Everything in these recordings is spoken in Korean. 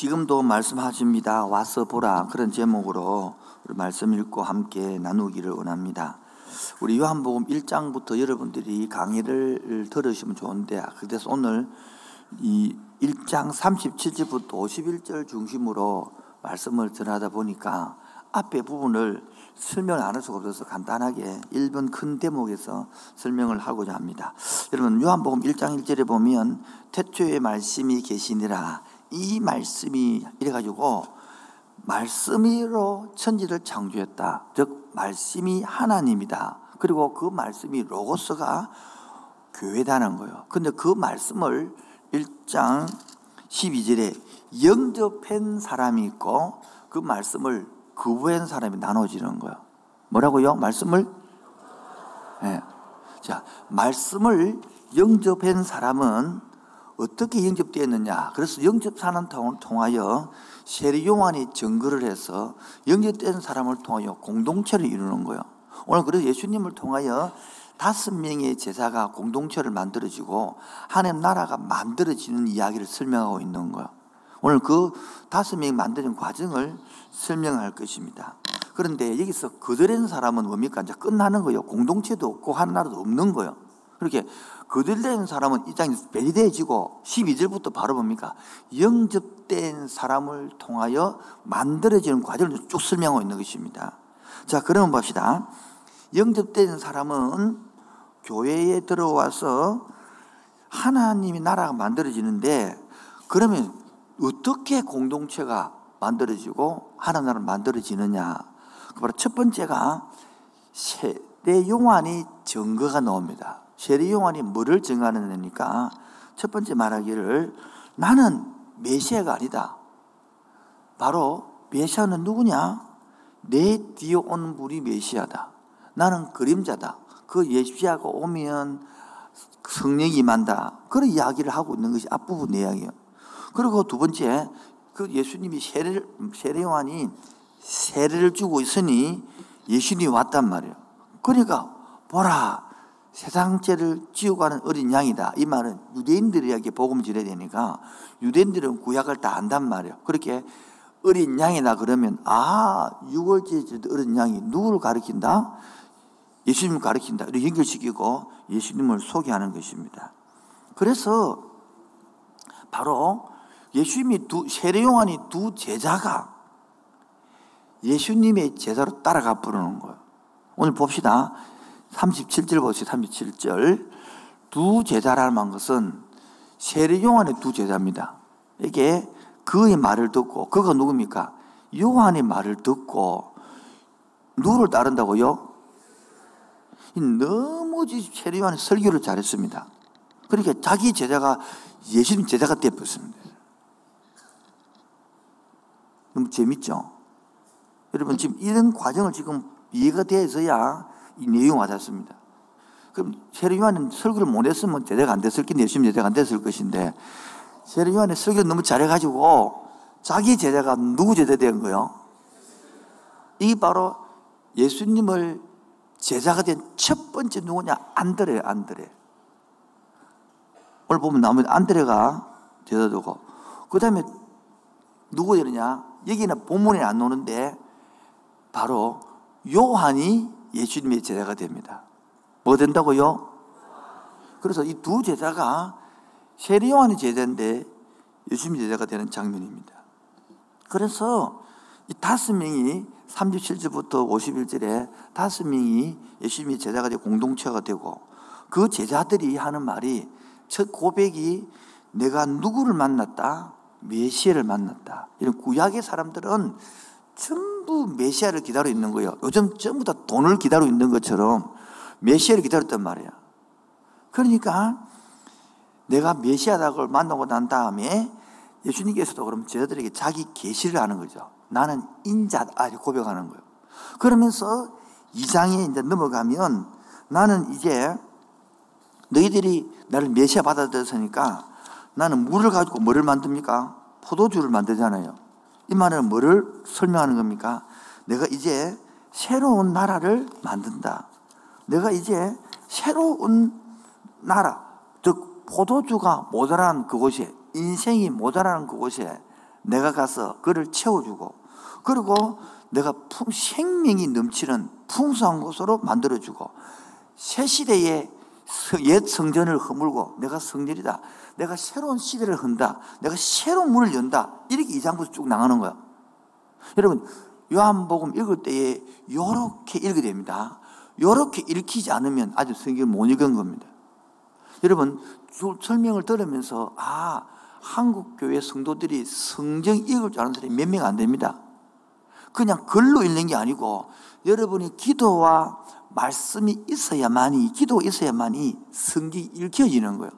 지금도 말씀하십니다. 와서 보라. 그런 제목으로 말씀 읽고 함께 나누기를 원합니다. 우리 요한복음 1장부터 여러분들이 강의를 들으시면 좋은데, 그래서 오늘 이 1장 37절부터 51절 중심으로 말씀을 전하다 보니까 앞에 부분을 설명을 안 할 수가 없어서 간단하게 1번 큰 대목에서 설명을 하고자 합니다. 여러분, 요한복음 1장 1절에 보면 태초에 말씀이 계시니라 이 말씀이 이래가지고 말씀으로 천지를 창조했다. 즉, 말씀이 하나님이다. 그리고 그 말씀이 로고스가 교회다는 거예요. 근데 그 말씀을 1장 12절에 영접한 사람이 있고 그 말씀을 거부한 사람이 나눠지는 거예요. 뭐라고요? 말씀을? 네. 자, 말씀을 영접한 사람은 어떻게 영접되었느냐? 그래서 영접사는 통하여 세리요한이 증거를 해서 영접된 사람을 통하여 공동체를 이루는 거예요. 오늘 그래서 예수님을 통하여 다섯 명의 제자가 공동체를 만들어지고 하나님 나라가 만들어지는 이야기를 설명하고 있는 거예요. 오늘 그 다섯 명이 만드는 과정을 설명할 것입니다. 그런데 여기서 거절한 사람은 뭡니까? 이제 끝나는 거예요. 공동체도 없고 하나도 없는 거예요. 그렇게 거들된 사람은 이 장이 배리되어지고 12절부터 바로 뭡니까? 영접된 사람을 통하여 만들어지는 과정을 쭉 설명하고 있는 것입니다. 자, 그러면 봅시다. 영접된 사람은 교회에 들어와서 하나님이 나라가 만들어지는데 그러면 어떻게 공동체가 만들어지고 하나님 나라가 만들어지느냐? 그 바로 첫 번째가 세례 요한이 증거가 나옵니다. 세례 요한이 뭐를 증하느냐니까 첫 번째 말하기를 나는 메시아가 아니다. 바로 메시아는 누구냐? 내 뒤에 온 분이 메시아다. 나는 그림자다. 그 메시아가 오면 성령이 임한다. 그런 이야기를 하고 있는 것이 앞부분 이야기예요. 그리고 두 번째, 그 예수님이 세례, 세례 요한이 세례를 주고 있으니 예수님이 왔단 말이에요. 그러니까 보라 세상 죄를 지우가는 어린 양이다. 이 말은 유대인들에게 복음 전해야 되니까 유대인들은 구약을 다 안단 말이에요. 그렇게 어린 양이다 그러면 아 유월절 어린 양이 누구를 가리킨다? 예수님을 가리킨다. 이렇게 연결시키고 예수님을 소개하는 것입니다. 그래서 바로 예수님이 두 세례 요한이 두 제자가 예수님의 제자로 따라가 부르는 거예요. 오늘 봅시다. 37절 보세요. 37절. 두 제자라는 것은 세례 요한의 두 제자입니다. 이게 그의 말을 듣고 그가 누굽니까? 요한의 말을 듣고 누구를 따른다고요? 너무 세례 요한이 설교를 잘했습니다. 그러니까 자기 제자가 예수님 제자가 되었습니다. 너무 재밌죠? 여러분 지금 이런 과정을 지금 이해가 되어서야 이 내용이 와닿습니다. 그럼 세례 요한은 설교를 못 했으면 제대가 안 됐을 게 예수님 제대가 안 됐을 것인데 세례 요한이 설교를 너무 잘해가지고 자기 제자가 누구 제자 된 거요? 이 바로 예수님을 제자가 된 첫 번째 누구냐? 안드레, 안드레. 오늘 보면 나오면 안드레가 제자 되고 그 다음에 누구 되느냐? 여기는 본문에 안 나오는데 바로 요한이 예수님의 제자가 됩니다. 뭐 된다고요? 그래서 이 두 제자가 세례 요한이 제자인데 예수님 제자가 되는 장면입니다. 그래서 이 다섯 명이 37절부터 51절에 다섯 명이 예수님의 제자가 되고 공동체가 되고 그 제자들이 하는 말이 첫 고백이 내가 누구를 만났다? 메시아를 만났다. 이런 구약의 사람들은 전부 메시아를 기다리고 있는 거예요. 요즘 전부 다 돈을 기다리고 있는 것처럼 메시아를 기다렸단 말이야. 그러니까 내가 메시아다를 만나고 난 다음에 예수님께서도 그럼 제자들에게 자기 계시를 하는 거죠. 나는 인자다 고백하는 거예요. 그러면서 2장에 이제 넘어가면 나는 이제 너희들이 나를 메시아 받아들였으니까 나는 물을 가지고 뭐를 만듭니까? 포도주를 만들잖아요. 이 말은 뭐를 설명하는 겁니까? 내가 이제 새로운 나라를 만든다. 내가 이제 새로운 나라, 즉 포도주가 모자란 그곳에 인생이 모자라는 그곳에 내가 가서 그를 채워주고 그리고 내가 풍, 생명이 넘치는 풍성한 곳으로 만들어주고 새 시대에 옛 성전을 허물고 내가 성전이다. 내가 새로운 시대를 흔다. 내가 새로운 문을 연다. 이렇게 이장부터 쭉 나가는 거야. 여러분 요한복음 읽을 때에 요렇게 읽어야 됩니다. 요렇게 읽히지 않으면 아주 성경을 못 읽은 겁니다. 여러분 설명을 들으면서 아 한국 교회 성도들이 성경 읽을 줄 아는 사람이 몇 명 안 됩니다. 그냥 글로 읽는 게 아니고 여러분이 기도와 말씀이 있어야만이 기도 있어야만이 성경이 읽혀지는 거예요.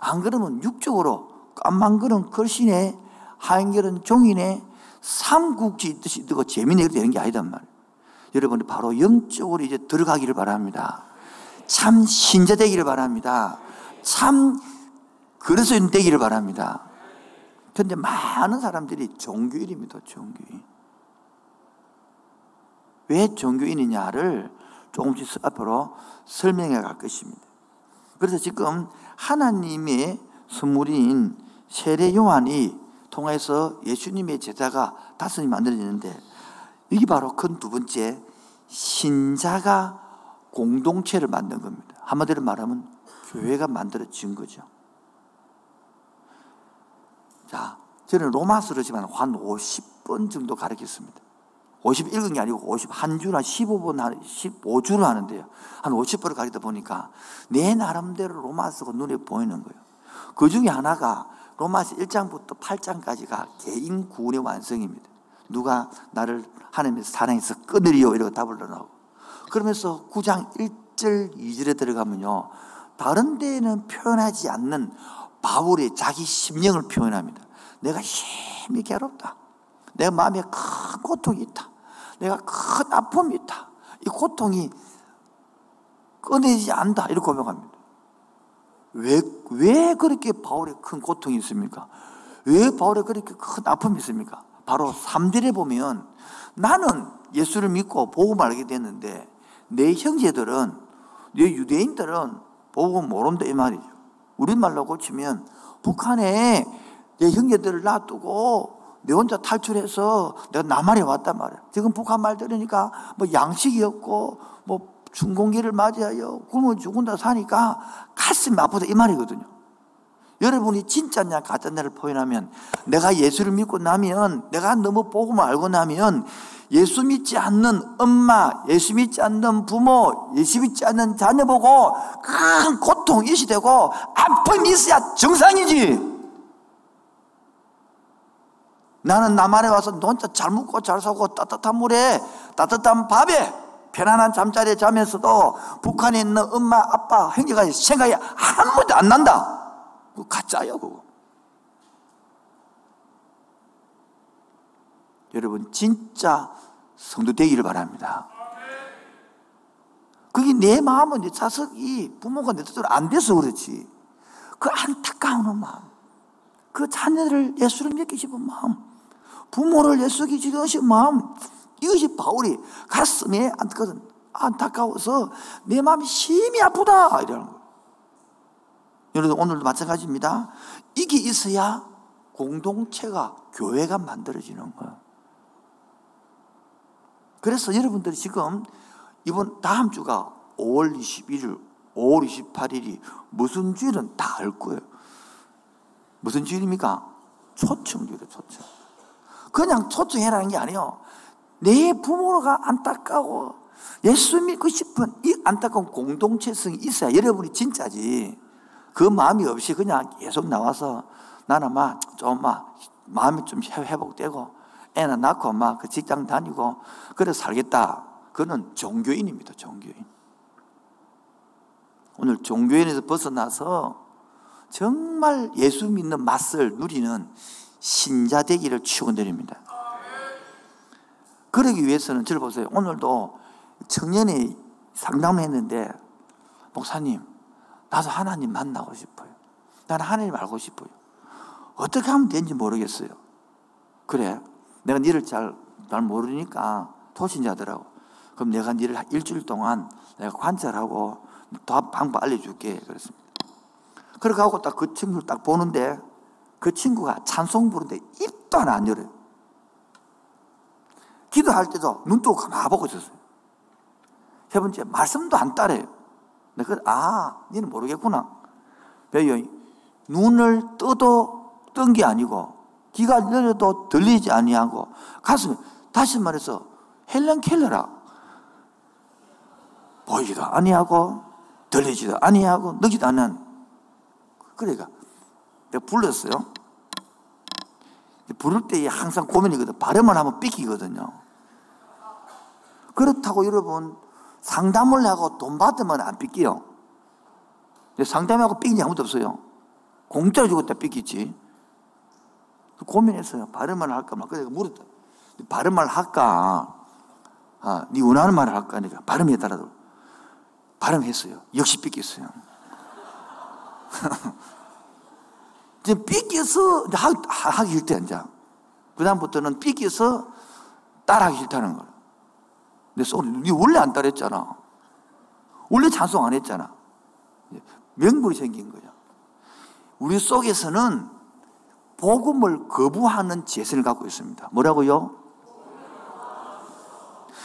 안 그러면 육적으로 깜망그런 글씨네 하얀결은 종이네 삼국지 있듯이 뜨고 재미내게 되는 게 아니단 말이에요. 여러분이 바로 영적으로 이제 들어가기를 바랍니다. 참 신자 되기를 바랍니다. 참 그리스도인 되기를 바랍니다. 그런데 많은 사람들이 종교인입니다. 종교인. 왜 종교인이냐를 조금씩 앞으로 설명해 갈 것입니다. 그래서 지금 하나님의 선물인 세례 요한이 통해서 예수님의 제자가 다섯이 만들어지는데 이게 바로 큰 두 번째 신자가 공동체를 만든 겁니다. 한마디로 말하면 교회가 만들어진 거죠. 자, 저는 로마서를 지금 한 50번 정도 가르쳤습니다. 50 읽은 게 아니고 50, 한 주나 15번, 15주를 하는데요. 한 50번을 가르다 보니까 내 나름대로 로마서가 눈에 보이는 거예요. 그 중에 하나가 로마서 1장부터 8장까지가 개인 구원의 완성입니다. 누가 나를 하나님께서 사랑해서 끊으리요 이러고 답을 넣어고 그러면서 9장 1절 2절에 들어가면요. 다른 데에는 표현하지 않는 바울의 자기 심령을 표현합니다. 내가 힘이 괴롭다. 내 마음에 큰 고통이 있다. 내가 큰 아픔이 있다. 이 고통이 꺼내지 않다. 이렇게 고백합니다. 왜, 왜 그렇게 바울에 큰 고통이 있습니까? 왜 바울에 그렇게 큰 아픔이 있습니까? 바로 3절에 보면 나는 예수를 믿고 복음 알게 됐는데 내 형제들은, 내 유대인들은 복음 모른다 이 말이죠. 우리말로 고치면 북한에 내 형제들을 놔두고 내 혼자 탈출해서 내가 남한에 왔단 말이야. 지금 북한 말 들으니까 뭐 양식이 없고 뭐 중공기를 맞이하여 굶어 죽은다 사니까 가슴이 아프다 이 말이거든요. 여러분이 진짜냐 가짜냐를 표현하면 내가 예수를 믿고 나면 내가 너무 복음을 알고 나면 예수 믿지 않는 엄마, 예수 믿지 않는 부모, 예수 믿지 않는 자녀 보고 큰 고통 이 시되고 아픔이 있어야 정상이지. 나는 남한에 와서 혼자 잘 먹고 잘 사고 따뜻한 물에 따뜻한 밥에 편안한 잠자리에 자면서도 북한에 있는 엄마, 아빠, 형제가 생각이 아무도 안 난다. 그거 가짜예요, 그거. 여러분, 진짜 성도 되기를 바랍니다. 그게 내 마음은 내 자석이 부모가 내 뜻대로 안 돼서 그렇지. 그 안타까운 마음, 그 자녀를 예수를 믿기 싶은 마음, 부모를 예수기 지으신 마음, 이것이 바울이 가슴에 안거든 안타까워서 내 마음이 심히 아프다 이러는 거예요. 여러분 오늘도 마찬가지입니다. 이게 있어야 공동체가 교회가 만들어지는 거예요. 그래서 여러분들이 지금 이번 다음 주가 5월 21일, 5월 28일이 무슨 주일은 다 알 거예요. 무슨 주일입니까? 초청주일이에요, 초청. 그냥 초청해라는 게 아니에요. 내 부모가 안타까워 예수 믿고 싶은 이 안타까운 공동체성이 있어야 여러분이 진짜지. 그 마음이 없이 그냥 계속 나와서 나는 막 좀 막 마음이 좀 회복되고 애나 낳고 막 그 직장 다니고 그래 살겠다. 그는 종교인입니다. 종교인. 오늘 종교인에서 벗어나서 정말 예수 믿는 맛을 누리는 신자 되기를 축원드립니다. 그러기 위해서는 저를 보세요. 오늘도 청년이 상담을 했는데 목사님 나도 하나님 만나고 싶어요. 나는 하나님 알고 싶어요. 어떻게 하면 되는지 모르겠어요. 그래. 내가 니를 잘, 잘 모르니까 토신자더라고. 그럼 내가 니를 일주일 동안 내가 관찰하고 방법 알려줄게. 그랬습니다. 그렇게 하고 딱 그 친구를 딱 보는데 그 친구가 찬송 부르는데 입 입도 하나 안 열어요. 기도할 때도 눈 뜨고 가만 보고 있었어요. 세 번째, 말씀도 안 따라요. 내가, 아, 니는 모르겠구나. 왜요? 눈을 떠도 뜬 게 아니고, 귀가 열려도 들리지 아니하고, 가슴에, 다시 말해서, 헬렌 켈러라. 보이지도 아니하고, 들리지도 아니하고, 느끼도 않는. 그러니까, 내가 불렀어요. 부를 때 항상 고민이거든. 발음을 하면 삐끼거든요. 그렇다고 여러분, 상담을 하고 돈 받으면 안 삐끼요. 상담하고 삐끼는 아무도 없어요. 공짜로 주고 다 삐끼지. 고민했어요. 발음을 할까 말 그래서 물었다. 발음을 할까? 아, 네 원하는 말을 할까? 니까 발음에 따라도 발음했어요. 역시 삐끼었어요. 이제 삐껴서 하기 싫대, 이제. 그다음부터는 삐껴서 따라하기 싫다는 거예요. 근데 소리, 네 원래 안 따랐잖아. 원래 찬송 안 했잖아. 명분이 생긴 거야. 우리 속에서는 복음을 거부하는 재선을 갖고 있습니다. 뭐라고요?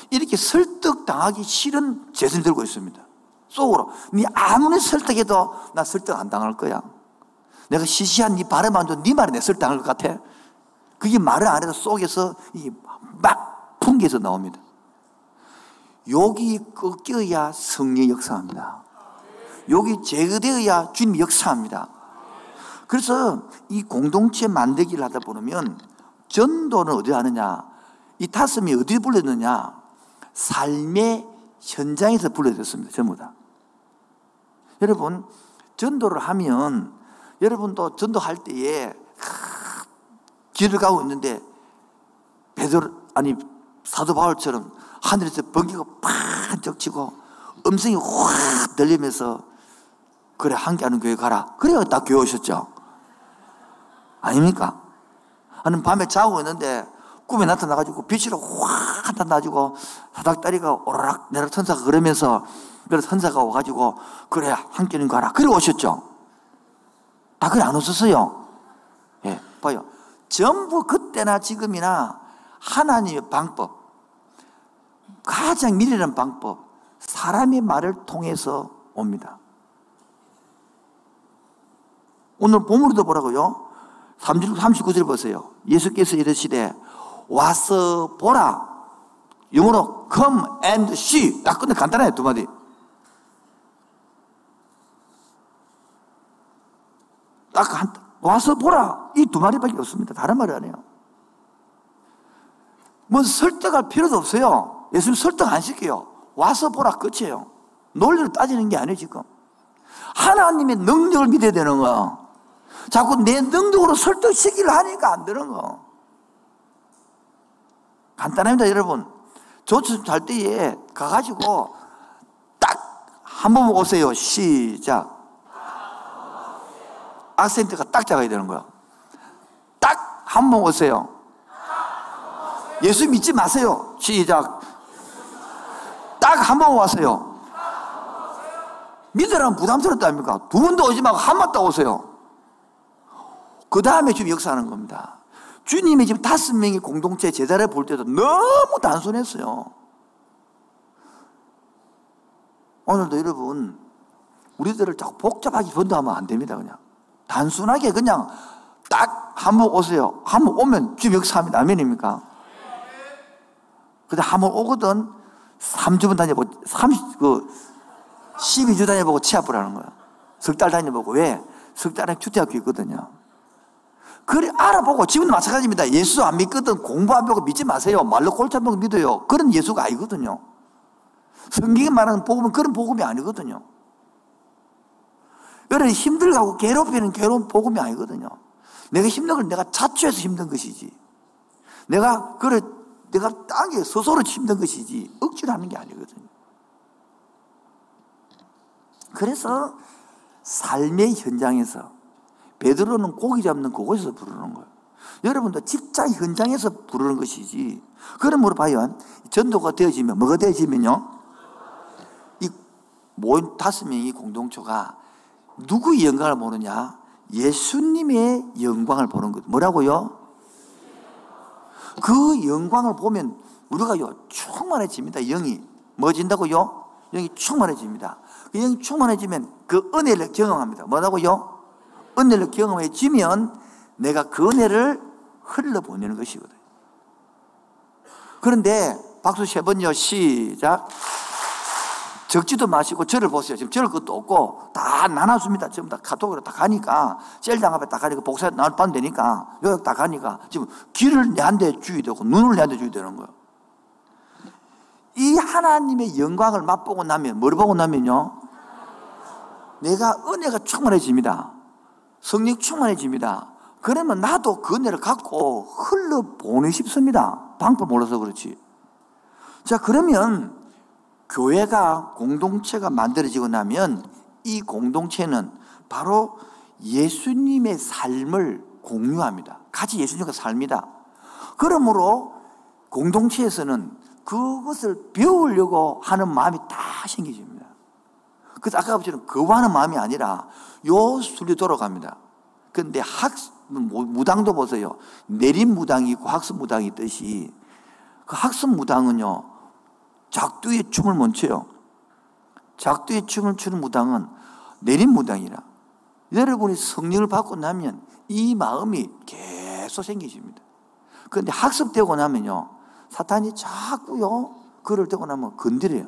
이렇게 설득당하기 싫은 재선을 들고 있습니다. 속으로. 네 아무리 설득해도 나 설득 안 당할 거야. 내가 시시한 네 발음 안 좋은 네 말에 내 설득할 것 같아? 그게 말을 안 해도 속에서 막 풍기에서 나옵니다. 욕이 꺾여야 성령 역사합니다. 욕이 제거되어야 주님 역사합니다. 그래서 이 공동체 만들기를 하다 보면 전도는 어디 하느냐? 이 타슴이 어디 불렸느냐? 삶의 현장에서 불러졌습니다. 전부 다. 여러분, 전도를 하면 여러분도 전도할 때에 길을 가고 있는데 베드로 아니 사도 바울처럼 하늘에서 번개가 팍 치고 음성이 확 들리면서 그래 함께하는 교회 가라. 그래야 딱 교회 오셨죠. 아닙니까? 하는 밤에 자고 있는데 꿈에 나타나가지고 빛으로 확 나타나가지고 사닥다리가 오르락 내락 천사가 그러면서 그래서 천사가 와가지고 그래 함께는 가라. 그래 오셨죠. 다 그래 안 오셨어요. 예, 봐요. 전부 그때나 지금이나 하나님의 방법, 가장 미래는 방법, 사람의 말을 통해서 옵니다. 오늘 보물도 보라고요. 3절, 39절 보세요. 예수께서 이르시되 와서 보라. 영어로 come and see. 딱 근데 간단해요, 두 마디. 딱 한, 와서 보라. 이 두 마디밖에 없습니다. 다른 말이 아니에요. 뭐 설득할 필요도 없어요. 예수님 설득 안 시켜요. 와서 보라 끝이에요. 논리로 따지는 게 아니에요, 지금. 하나님의 능력을 믿어야 되는 거. 자꾸 내 능력으로 설득시키려 하니까 안 되는 거. 간단합니다, 여러분. 조치 잘 때에 가가지고 딱 한 번 오세요. 시작. 악센트가 딱 잡아야 되는 거야. 딱 한 번 오세요. 예수 믿지 마세요. 시작. 딱 한 번 왔어요. 믿으라면 부담스럽다니까. 두 번도 오지 말고 한 번 더 오세요. 그 다음에 지금 역사하는 겁니다. 주님이 지금 다섯 명의 공동체 제자를 볼 때도 너무 단순했어요. 오늘도 여러분, 우리들을 자꾸 복잡하게 변도하면 안 됩니다, 그냥. 단순하게 그냥 딱 한 번 오세요. 한 번 오면 주님 역사합니다. 아멘입니까? 근데 한 번 오거든 3주분 다녀보고 30, 그 12주 다녀보고 하는 거야. 석 달 다녀보고 왜? 석 달에 주대학교 있거든요. 그래 알아보고 지금도 마찬가지입니다. 예수 안 믿거든 공부 안 배우고 믿지 마세요. 말로 골치 안 믿어요. 그런 예수가 아니거든요. 성경에 말하는 복음은 그런 복음이 아니거든요. 여러분 힘들고 괴롭히는 괴로운 복음이 아니거든요. 내가 힘든 걸 내가 자초해서 힘든 것이지. 내가 그래 내가 땅에 스스로 힘든 것이지 억지로 하는 게 아니거든요. 그래서 삶의 현장에서 베드로는 고기 잡는 그곳에서 부르는 거예요. 여러분도 직장 현장에서 부르는 것이지. 그러므로 봐요. 전도가 되어지면 뭐가 되어지면요? 이 모인 다섯 명이 공동체가 누구의 영광을 보느냐? 예수님의 영광을 보는 것. 뭐라고요? 그 영광을 보면 우리가요 충만해집니다. 영이 뭐진다고요? 영이 충만해집니다. 그 영이 충만해지면 그 은혜를 경험합니다. 뭐라고요? 은혜를 경험해지면 내가 그 은혜를 흘러보내는 것이거든요. 그런데 박수 세 번요 시작. 적지도 마시고 저를 보세요. 지금 저럴 것도 없고 다 나눠줍니다. 지금 다 카톡으로 다 가니까 셀당 앞에 딱 가니까 복사 나올 반 되니까 여기 딱 가니까 지금 귀를 내한테 주야 되고 눈을 내한테 주야 되는 거예요. 이 하나님의 영광을 맛보고 나면 뭘 보고 나면요? 내가 은혜가 충만해집니다. 성령 충만해집니다. 그러면 나도 그 은혜를 갖고 흘러보내 싶습니다. 방법 몰라서 그렇지. 자, 그러면 교회가 공동체가 만들어지고 나면 이 공동체는 바로 예수님의 삶을 공유합니다. 같이 예수님과 삽니다. 그러므로 공동체에서는 그것을 배우려고 하는 마음이 다 생기집니다. 그래서 아까 보처럼 거부하는 마음이 아니라 요 순리 돌아갑니다. 그런데 학 무당도 보세요. 내림 무당이 있고 학습 무당이 있듯이 그 학습 무당은요 작두의 춤을 못 춰요. 작두의 춤을 추는 무당은 내림 무당이라. 여러분이 성령을 받고 나면 이 마음이 계속 생기십니다. 그런데 학습되고 나면요 사탄이 자꾸요 그를 되고 나면 건드려요.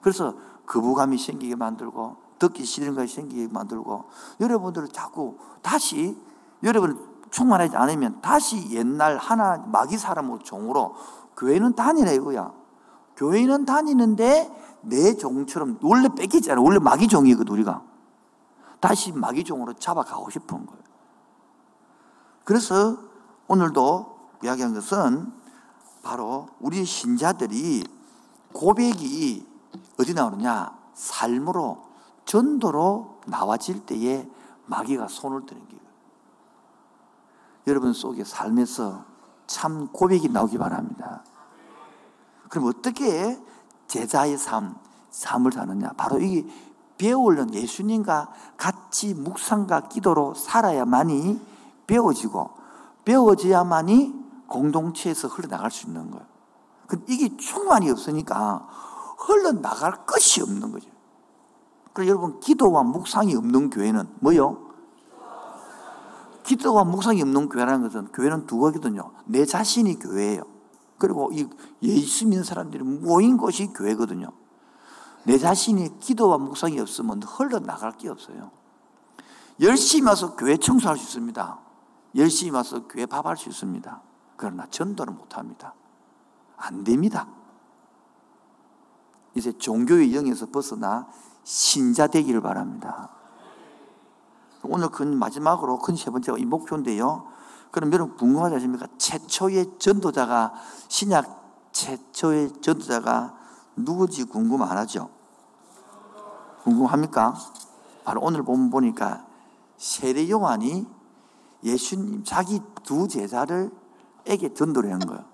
그래서 거부감이 생기게 만들고 듣기 싫은 것이 생기게 만들고 여러분들을 자꾸 다시 여러분 충만하지 않으면 다시 옛날 하나 마귀 사람으로 종으로 교회는 다니라 이거야. 교회는 다니는데 내 종처럼 원래 뺏기잖아. 원래 마귀 종이거든 우리가. 다시 마귀 종으로 잡아가고 싶은 거예요. 그래서 오늘도 이야기한 것은 바로 우리 신자들이 고백이 어디 나오느냐? 삶으로 전도로 나와질 때에 마귀가 손을 드는 거예요. 여러분 속에 삶에서 참 고백이 나오기 바랍니다. 그럼 어떻게 제자의 삶, 삶을 사느냐? 바로 이 배우는 예수님과 같이 묵상과 기도로 살아야만이 배워지고 배워져야만이 공동체에서 흘러나갈 수 있는 거예요. 이게 충만이 없으니까 흘러나갈 것이 없는 거죠. 그래서 여러분, 기도와 묵상이 없는 교회는 뭐요? 기도와 묵상이 없는 교회라는 것은 교회는 두 가지거든요. 내 자신이 교회예요. 그리고 이 예수 믿는 사람들이 모인 곳이 교회거든요. 내 자신이 기도와 묵상이 없으면 흘러나갈 게 없어요. 열심히 와서 교회 청소할 수 있습니다. 열심히 와서 교회 밥할 수 있습니다. 그러나 전도를 못합니다. 안 됩니다. 이제 종교의 영에서 벗어나 신자 되기를 바랍니다. 오늘 큰 마지막으로 큰 세 번째가 이 목표인데요. 그럼 여러분 궁금하지 않습니까? 최초의 전도자가 신약 최초의 전도자가 누구지 궁금 안 하죠? 궁금합니까? 바로 오늘 본 보니까 세례 요한이 예수님 자기 두 제자를 에게 전도를 한 거예요.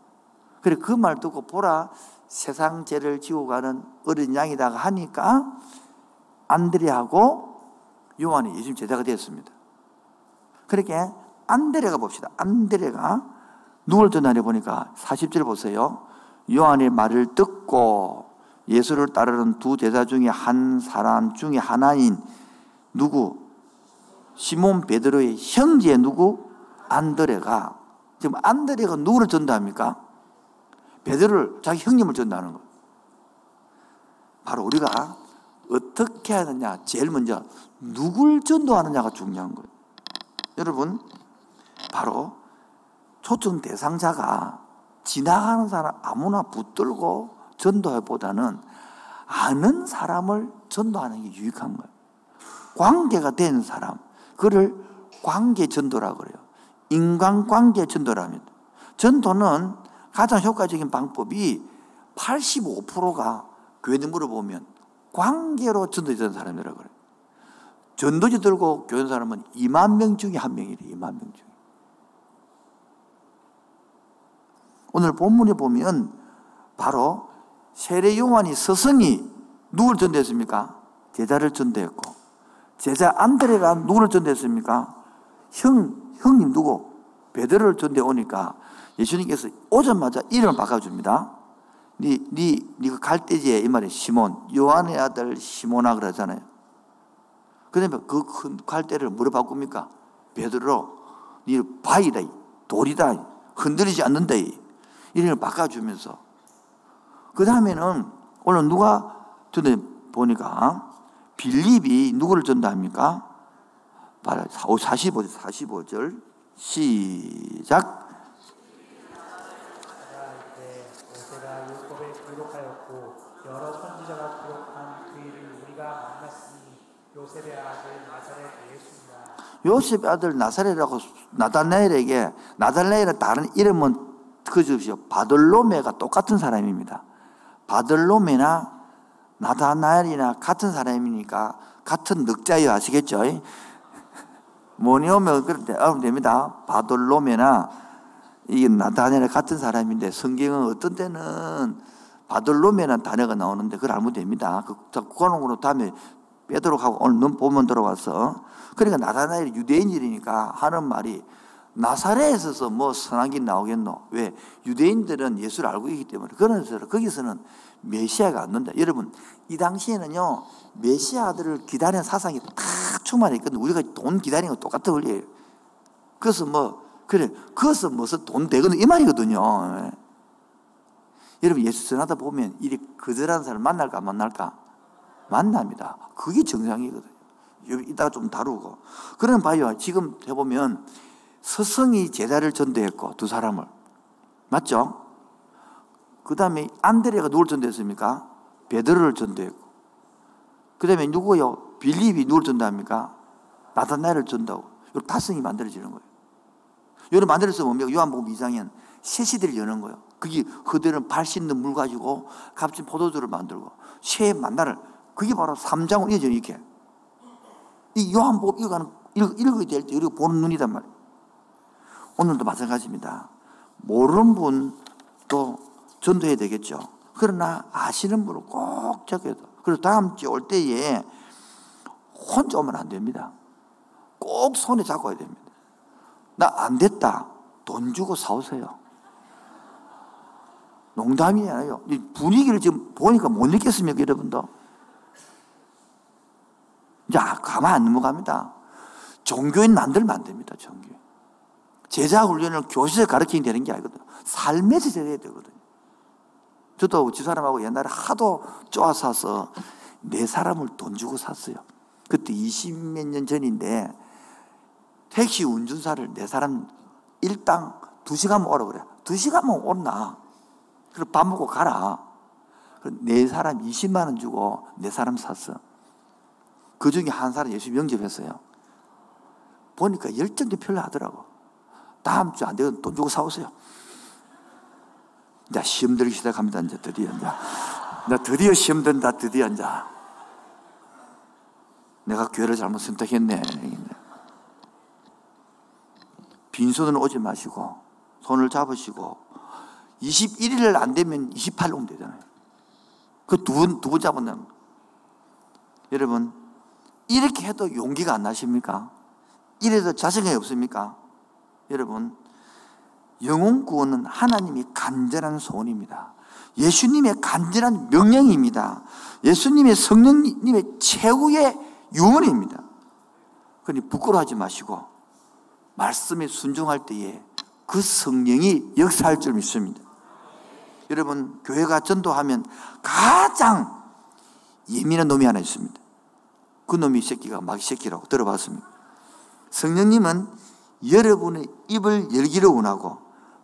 그래 그 말 듣고 보라 세상 죄를 지고 가는 어린 양이다가 하니까 안드레하고 요한이 예수님 제자가 되었습니다. 그렇게 안드레가 봅시다. 안드레가 누굴 전하려 보니까 40절 보세요. 요한의 말을 듣고 예수를 따르는 두 제자 중에 한 사람 중에 하나인 누구? 시몬 베드로의 형제 누구? 안드레가 지금 안드레가 누구를 전도합니까? 베드로를 자기 형님을 전도하는 거. 바로 우리가 어떻게 하느냐 제일 먼저 누굴 전도하느냐가 중요한 거예요. 여러분 바로 초청 대상자가 지나가는 사람 아무나 붙들고 전도하보다는 아는 사람을 전도하는 게 유익한 거예요. 관계가 된 사람, 그를 관계 전도라 그래요. 인간 관계 전도랍니다. 전도는 가장 효과적인 방법이 85%가 교회들 물어보면 관계로 전도되는 사람이라고 그래요. 전도지 들고 교회 사람은 2만 명 중에 한 명이래, 2만 명 중에. 오늘 본문에 보면 바로 세례 요한이 스승이 누굴 전도했습니까? 제자를 전도했고, 제자 안드레가 누구를 전도했습니까? 형, 형님 누구? 베드로를 전대 오니까 예수님께서 오자마자 이름을 바꿔줍니다. 니, 니, 니가 갈대지에 이 말에 시몬, 요한의 아들 시몬아 그러잖아요. 그 다음에 그큰 갈대를 뭐로 바꿉니까? 베드로, 니 바이다, 돌이다, 흔들리지 않는다. 이름을 바꿔주면서. 그 다음에는 오늘 누가 전에 보니까 빌립이 누구를 전도합니까? 45절, 45절 시작. 여러 선지자가 기록한 그 일을 우리가 만났으니 요셉의 아들 나사렛 예수입니다. 요셉의 아들 나사렛이라고 나다나엘에게 나다나엘의 다른 이름은 그 주십시오. 바들로메가 똑같은 사람입니다. 바들로메나 나다나엘이나 같은 사람이니까 같은 늑자예요. 아시겠죠? 뭐니 오면 그런데 알면 됩니다. 바들로메나 이게 나다나엘 같은 사람인데 성경은 어떤 때는 바들로메라는 단어가 나오는데 그걸 알면 됩니다. 그, 그거는 다음에 빼도록 하고 오늘 눈 보면 들어와서 그러니까 나다나엘이 유대인이니까 하는 말이 나사렛에서 뭐 선한 게 나오겠노? 왜? 유대인들은 예수를 알고 있기 때문에 그래서 거기서는 메시아가 안 는다. 여러분 이 당시에는요 메시아들을 기다리는 사상이 다 충만했거든요. 우리가 돈 기다리는 거 똑같은 원리예요. 그래서 뭐 그래 그래서 무슨 돈 되거든 이 말이거든요. 예. 여러분 예수 전하다 보면 이리 거절하는 사람 만날까 안 만날까? 만납니다. 그게 정상이거든요. 이따가 좀 다루고. 그러면 봐요. 지금 해보면 서성이 제자를 전도했고 두 사람을. 맞죠? 그 다음에 안드레가 누굴 전도했습니까? 베드로를 전도했고. 그 다음에 누구요? 빌립이 누굴 전도합니까? 나타나를 전도하고. 이 다성이 만들어지는 거예요. 이런 만들어서 뭡니까? 요한복음 2장엔 새 시대를 여는 거예요. 그게 그들은 발 씻는 물 가지고 값진 포도주를 만들고 새 만나를 그게 바로 3장으로 이어져 이렇게. 이 요한복음 읽어가는, 읽, 읽어야 될 때, 우리가 보는 눈이단 말이에요. 오늘도 마찬가지입니다. 모르는 분도 전도해야 되겠죠. 그러나 아시는 분을 꼭 적어야 돼. 그리고 다음 주에 올 때에 혼자 오면 안 됩니다. 꼭 손에 잡고 와야 됩니다. 나 안 됐다. 돈 주고 사오세요. 농담이 아니에요. 분위기를 지금 보니까 못 느꼈습니까, 여러분도? 이제 가만 안 넘어갑니다. 종교인 만들면 안 됩니다, 종교인. 제자 훈련을 교실에서 가르치면 되는 게 아니거든요. 삶에서 제대야 되거든요. 저도 집사람하고 옛날에 하도 쪼아사서 네 사람을 돈 주고 샀어요. 그때 20몇 년 전인데 택시 운전사를 네 사람 일당 두 시간만 오라 그래. 두 시간만 오나. 그럼 밥 먹고 가라. 네 사람 20만 원 주고 네 사람 샀어. 그 중에 한 사람 예수 영접했어요. 보니까 열정도 별로 하더라고. 다음 주 안 되면 돈 주고 사오세요. 이제 시험 들기 시작합니다. 이제 드디어 이제. 나 드디어 시험 든다. 드디어 이제. 내가 교회를 잘못 선택했네. 빈손으로 오지 마시고 손을 잡으시고 21일 안 되면 28일 오면 되잖아요. 그두 분, 두분 잡으면 여러분, 이렇게 해도 용기가 안 나십니까? 이래도 자신감이 없습니까? 여러분, 영혼 구원은 하나님이 간절한 소원입니다. 예수님의 간절한 명령입니다. 예수님의 성령님의 최후의 유언입니다. 그러니 부끄러워하지 마시고 말씀에 순종할 때에 그 성령이 역사할 줄 믿습니다. 여러분, 교회가 전도하면 가장 예민한 놈이 하나 있습니다. 그 놈이 새끼가 마귀 새끼라고 들어봤습니다. 성령님은 여러분의 입을 열기를 원하고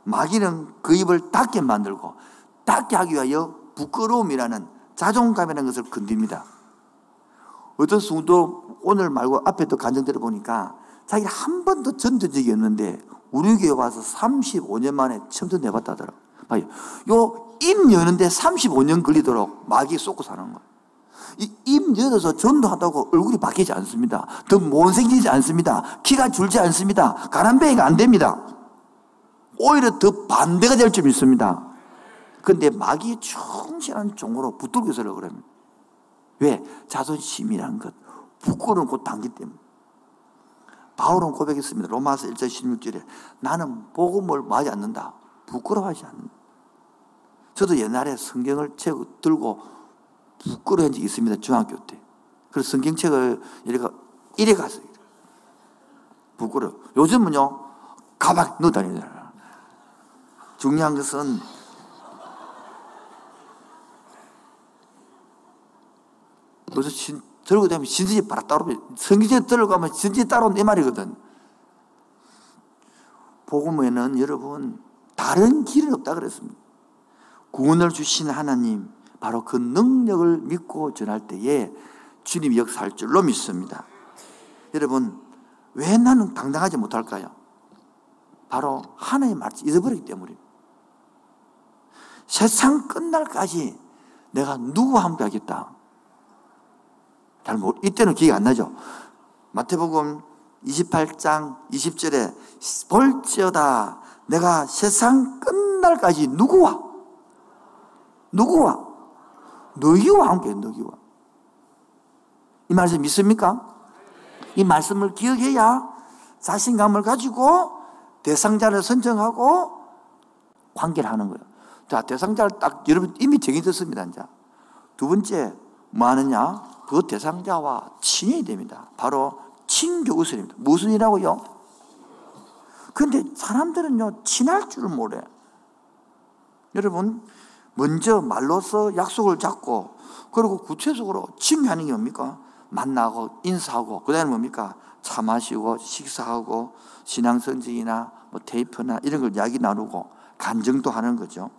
마귀는 그 입을 닫게 만들고 닫게 하기 위하여 부끄러움이라는 자존감이라는 것을 건듭니다. 어떤 성도 오늘 말고 앞에도 간증 들어보니까 자기가 한 번도 전도 적이 없는데 우리 교회 와서 35년 만에 처음 내봤다더라. 봐요. 요 입 여는데 35년 걸리도록 마귀 쏟고 사는 거예요. 입 열어서 전도하다고 얼굴이 바뀌지 않습니다. 더 못생기지 않습니다. 키가 줄지 않습니다. 가난뱅이가 안 됩니다. 오히려 더 반대가 될줄 믿습니다. 근데 마귀의 충실한 종으로 붙들고 있으려고 그럽니다. 왜? 자존심이란 것, 부끄러운 곧 당기 때문에. 바울은 고백했습니다. 로마서 1절 16절에 나는 복음을 맞지 않는다. 부끄러워하지 않는. 저도 옛날에 성경을 책 들고 부끄러워한 적이 있습니다. 중학교 때. 그래서 성경책을 이래가 이래 갔어요. 부끄러워. 요즘은요, 가방 넣어 다니잖아. 중요한 것은 요새 신, 들고 다니면 신진이 바로 따로 성경책 들고 가면 신진이 따로 내 말이거든. 복음에는 여러분 다른 길은 없다 그랬습니다. 구원을 주신 하나님 바로 그 능력을 믿고 전할 때에 주님이 역사할 줄로 믿습니다. 여러분 왜 나는 당당하지 못할까요? 바로 하나의 말씀 잊어버리기 때문입니다. 세상 끝날까지 내가 누구와 함께 하겠다. 잘 모르, 이때는 기억이 안 나죠. 마태복음 28장 20절에 볼지어다 내가 세상 끝날까지 누구와 누구와 너희와 함께 너희와 이 말씀 믿습니까? 이 말씀을 기억해야 자신감을 가지고 대상자를 선정하고 관계를 하는 거예요. 자, 대상자를 딱 여러분 이미 정해졌습니다. 이제. 두 번째 뭐 하느냐? 그 대상자와 친해야 됩니다. 바로 친교 우선입니다. 무슨 일하고요? 근데 사람들은요, 친할 줄 모래. 여러분, 먼저 말로서 약속을 잡고, 그리고 구체적으로 친교하는 게 뭡니까? 만나고, 인사하고, 그 다음에 뭡니까? 차 마시고, 식사하고, 신앙성적이나 뭐 테이프나 이런 걸 이야기 나누고, 간증도 하는 거죠.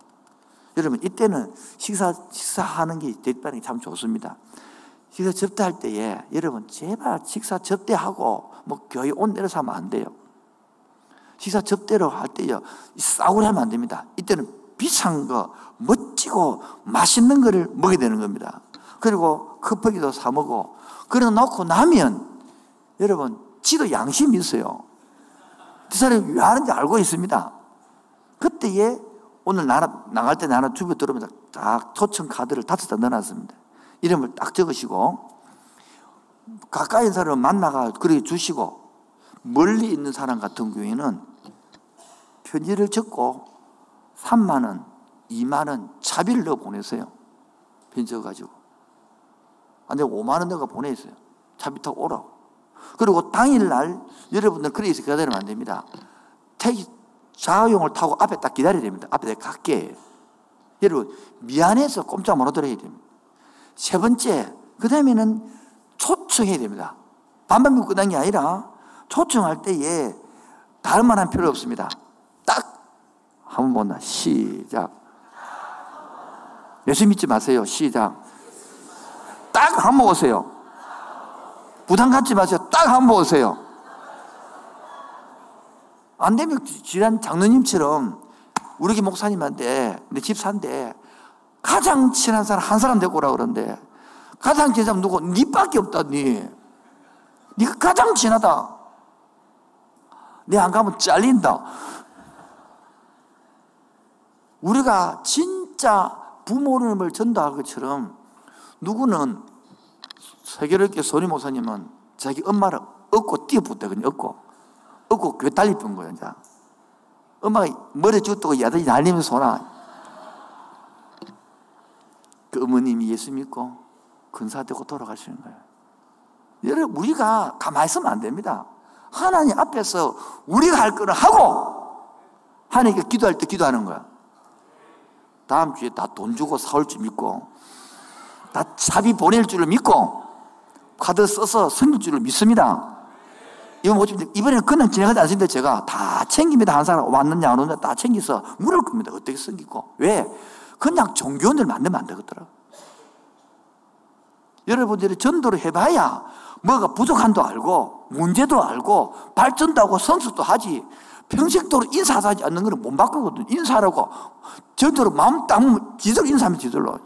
여러분, 이때는 식사, 식사하는 게 대단히 참 좋습니다. 식사 접대할 때에 여러분 제발 식사 접대하고 뭐 교회 온 내려서 하면 안 돼요. 식사 접대로 할 때요 싸구려 하면 안 됩니다. 이때는 비싼 거 멋지고 맛있는 거를 먹어야 되는 겁니다. 그리고 컵퍼기도 사 먹고 그래 놓고 나면 여러분 지도 양심이 있어요. 그 사람이 왜 하는지 알고 있습니다. 그때에 오늘 나라, 나갈 때 나는 주변 들어오면 딱 초청 카드를 다섯 장 넣어놨습니다. 이름을 딱 적으시고 가까이 사람을 만나가 그렇게 주시고 멀리 있는 사람 같은 경우에는 편지를 적고 3만 원, 2만 원 차비를 넣어 보내세요. 편지 적어가지고. 아, 내가 5만 원 내가 보내있어요. 차비 타고 오라고. 그리고 당일날 여러분들 그래서 기다리면 안 됩니다. 택시 자가용을 타고 앞에 딱 기다려야 됩니다. 앞에 갈게. 여러분 미안해서 꼼짝 못 하더라 해야 됩니다. 세 번째, 그 다음에는 초청해야 됩니다. 반만 믿고 끝난 게 아니라 초청할 때에 다른 말 한 필요 없습니다. 딱 한 번 본다. 시작. 예수 믿지 마세요. 시작. 딱 한번 오세요. 부담 갖지 마세요. 딱 한번 오세요. 안 되면 지난 장로님처럼 우리 교 목사님한테 내 집사인데 가장 친한 사람 한 사람 데리고 오라 그러는데 가장 친한 사람 누구? 니밖에 없다 니. 니가 가장 친하다. 니 안 가면 잘린다. 우리가 진짜 부모님을 전도할 것처럼 누구는 세계롭게 소리 목사님은 자기 엄마를 업고 뛰어붙거든요. 업고. 업고 교회 달리 쁜 거예요. 이제. 엄마가 머리 죽었다고 야단이 날리면서 오나. 그 어머님이 예수 믿고 근사되고 돌아가시는 거예요. 여러분, 우리가 가만히 있으면 안 됩니다. 하나님 앞에서 우리가 할 거를 하고 하나님께 기도할 때 기도하는 거야. 다음 주에 다 돈 주고 사올 줄 믿고 다 차비 보낼 줄을 믿고 카드 써서 섬길 줄을 믿습니다. 이거 뭐지? 이번에는 그냥 진행하지 않습니다. 제가 다 챙깁니다. 한 사람 왔느냐 안 오느냐 다 챙겨서 물을 겁니다. 어떻게 섬기고. 왜? 그냥 종교원들 만들면 안 되겠더라. 여러분들이 전도를 해봐야 뭐가 부족한도 알고 문제도 알고 발전도 하고 성숙도 하지 평생도로 인사하지 않는 거는 못 바꾸거든. 인사라고 전도로 마음 딱 지들 인사하면 지들로.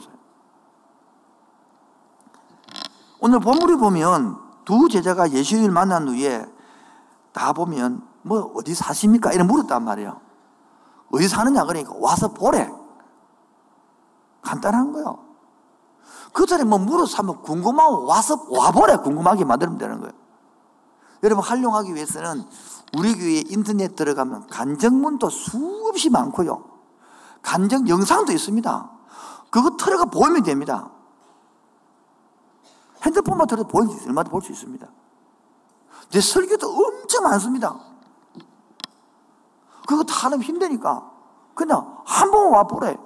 오늘 본문을 보면 두 제자가 예수님을 만난 후에 다 보면 뭐 어디 사십니까? 이런 물었단 말이에요. 어디 사느냐 그러니까 와서 보래. 간단한 거요. 그 전에 뭐 물어서 하면 궁금하면 와서 와보래. 궁금하게 만들면 되는 거예요. 여러분, 활용하기 위해서는 우리 교회 인터넷 들어가면 간정문도 수없이 많고요. 간증 영상도 있습니다. 그거 틀어가 보이면 됩니다. 핸드폰만 틀어도 보이면 얼마나 볼 수 있습니다. 내 설교도 엄청 많습니다. 그거 다 하면 힘드니까 그냥 한 번 와보래.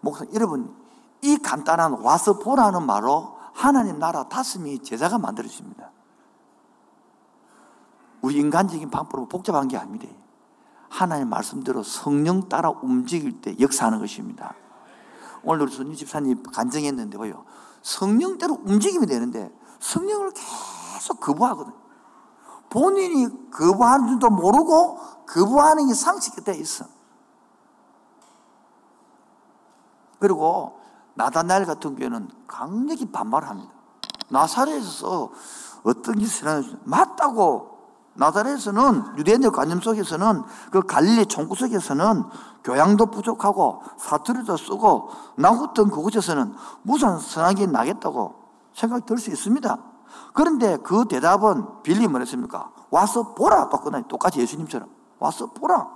목사 여러분 이 간단한 와서 보라는 말로 하나님 나라 다스미 제자가 만들어집니다. 우리 인간적인 방법으로 복잡한 게 아닙니다. 하나님 말씀대로 성령 따라 움직일 때 역사하는 것입니다. 오늘 우리 손님 집사님 간증했는데 보요. 성령대로 움직이면 되는데 성령을 계속 거부하거든. 본인이 거부하는 줄도 모르고 거부하는 게 상식이 있어. 그리고 나다날 같은 경우는 강력히 반발합니다. 나사렛에서 어떤 짓을 일어나지 맞다고 나사렛에서는 유대인들 관념 속에서는 그 갈릴리 총구석에서는 교양도 부족하고 사투리도 쓰고 나왔던 그곳에서는 무슨 선하게 나겠다고 생각이 들 수 있습니다. 그런데 그 대답은 빌리 뭐랬습니까? 와서 보라. 똑같이, 예수님처럼. 와서 보라.